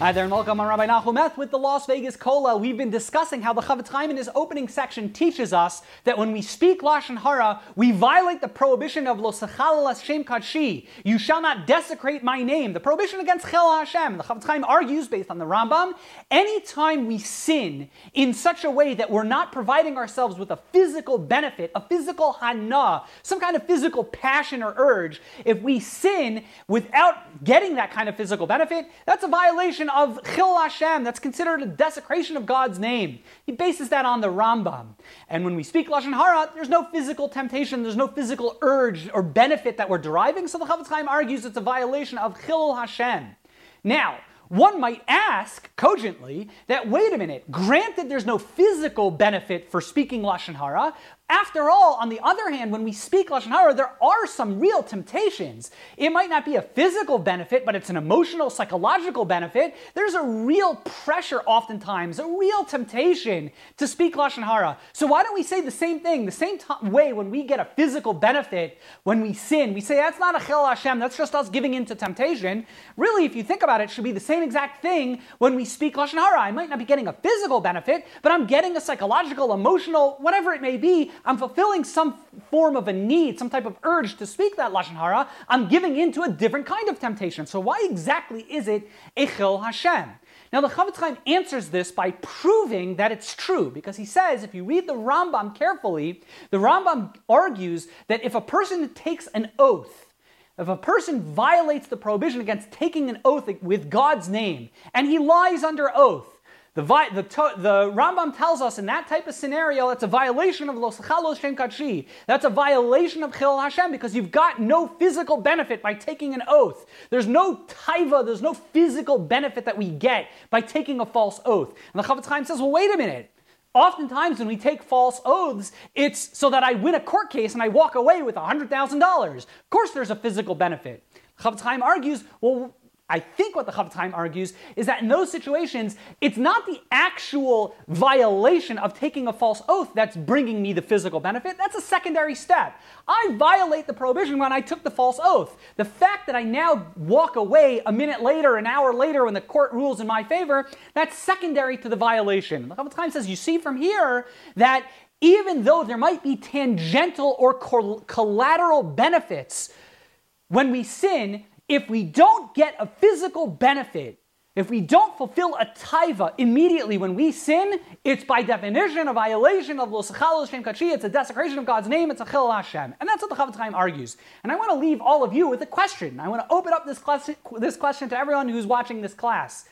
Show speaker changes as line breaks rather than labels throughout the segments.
Hi there and welcome. I'm Rabbi Nachum with the Las Vegas Kollel. We've been discussing how the Chofetz Chaim in his opening section teaches us that when we speak Lashon Hara, we violate the prohibition of Lo Sechal Hashem Kadshi. You shall not desecrate my name. The prohibition against Chil Hashem. The Chofetz Chaim argues, based on the Rambam, anytime we sin in such a way that we're not providing ourselves with a physical benefit, a physical hana, some kind of physical passion or urge, if we sin without getting that kind of physical benefit, that's a violation of Chil Hashem. That's considered a desecration of God's name. He bases that on the Rambam. And when we speak Lashon Hara, there's no physical temptation, there's no physical urge or benefit that we're deriving. So the Chofetz Chaim argues it's a violation of Chil Hashem. Now, one might ask cogently that wait a minute, granted there's no physical benefit for speaking Lashon Hara, after all, on the other hand, when we speak Lashon Hara, there are some real temptations. It might not be a physical benefit, but it's an emotional, psychological benefit. There's a real pressure oftentimes, a real temptation to speak Lashon Hara. So why don't we say the same thing, the same t- way when we get a physical benefit when we sin? We say that's not a Chil Hashem, that's just us giving in to temptation. Really, if you think about it, it should be the same exact thing when we speak Lashon Hara. I might not be getting a physical benefit, but I'm getting a psychological, emotional, whatever it may be I'm fulfilling some form of a need, some type of urge to speak that Lashon Hara. I'm giving into a different kind of temptation. So why exactly is it Echel Hashem? Now the Chofetz Chaim answers this by proving that it's true, because he says, if you read the Rambam carefully, the Rambam argues that if a person takes an oath, if a person violates the prohibition against taking an oath with God's name, and he lies under oath, the, the, the, Rambam tells us in that type of scenario, that's a violation of Los Chalos Shem Kadshi. That's a violation of Chil Hashem because you've got no physical benefit by taking an oath. There's no taiva, there's no physical benefit that we get by taking a false oath. And the Chofetz Chaim says, well, wait a minute. Oftentimes, when we take false oaths, it's so that I win a court case and I walk away with $100,000. Of course, there's a physical benefit. Chofetz Chaim argues, well, I think what the Chaim argues is that in those situations, it's not the actual violation of taking a false oath that's bringing me the physical benefit. That's a secondary step. I violate the prohibition when I took the false oath. The fact that I now walk away a minute later, an hour later, when the court rules in my favor, that's secondary to the violation. The Chaim says, you see from here that even though there might be tangential or collateral benefits when we sin, if we don't get a physical benefit, if we don't fulfill a taiva immediately when we sin, it's by definition a violation of Losachal Shem Kachi. It's a desecration of God's name. It's a Chil Hashem. And that's what the Chofetz Chaim argues. And I want to leave all of you with a question. I want to open up this question, this question to everyone who's watching this class.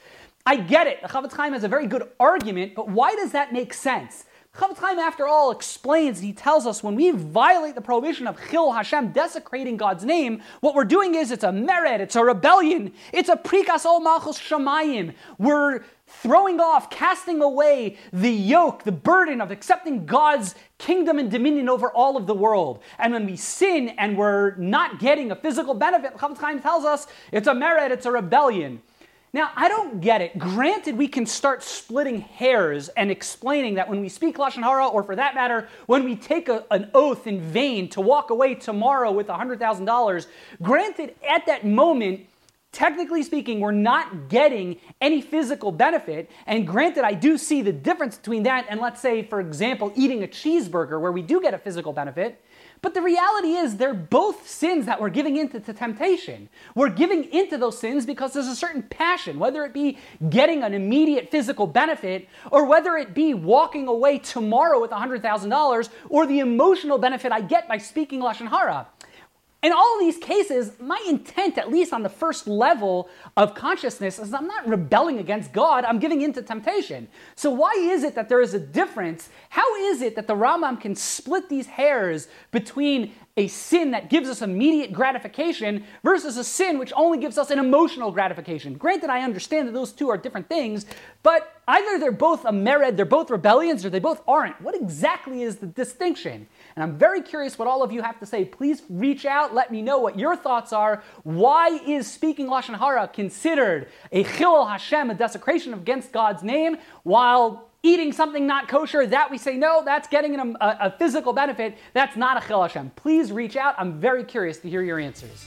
I get it. The Chofetz Chaim has a very good argument, but why does that make sense? Chofetz Chaim, after all, explains, he tells us when we violate the prohibition of Chil Hashem, desecrating God's name, what we're doing is it's a mered, it's a rebellion, it's a prikas ol malchus shamayim. We're throwing off, casting away the yoke, the burden of accepting God's kingdom and dominion over all of the world. And when we sin and we're not getting a physical benefit, Chofetz Chaim tells us it's a mered, it's a rebellion. Now, I don't get it. Granted, we can start splitting hairs and explaining that when we speak Lashon Hara, or for that matter, when we take a, an oath in vain to walk away tomorrow with $100,000, granted, at that moment, technically speaking, we're not getting any physical benefit. And granted, I do see the difference between that and, let's say, for example, eating a cheeseburger where we do get a physical benefit. But the reality is, they're both sins that we're giving into to temptation. We're giving into those sins because there's a certain passion, whether it be getting an immediate physical benefit, or whether it be walking away tomorrow with $100,000, or the emotional benefit I get by speaking Lashon Hara. In all of these cases, my intent, at least on the first level of consciousness, is I'm not rebelling against God, I'm giving in to temptation. So, why is it that there is a difference? How is it that the Rambam can split these hairs between a sin that gives us immediate gratification versus a sin which only gives us an emotional gratification? Granted, I understand that those two are different things, but either they're both a mered, they're both rebellions, or they both aren't. What exactly is the distinction? And I'm very curious what all of you have to say. Please reach out, let me know what your thoughts are. Why is speaking Lashon Hara considered a Chil Hashem, a desecration against God's name, while eating something not kosher, that we say, no, that's getting a, a, physical benefit. That's not a Chil Hashem. Please reach out. I'm very curious to hear your answers.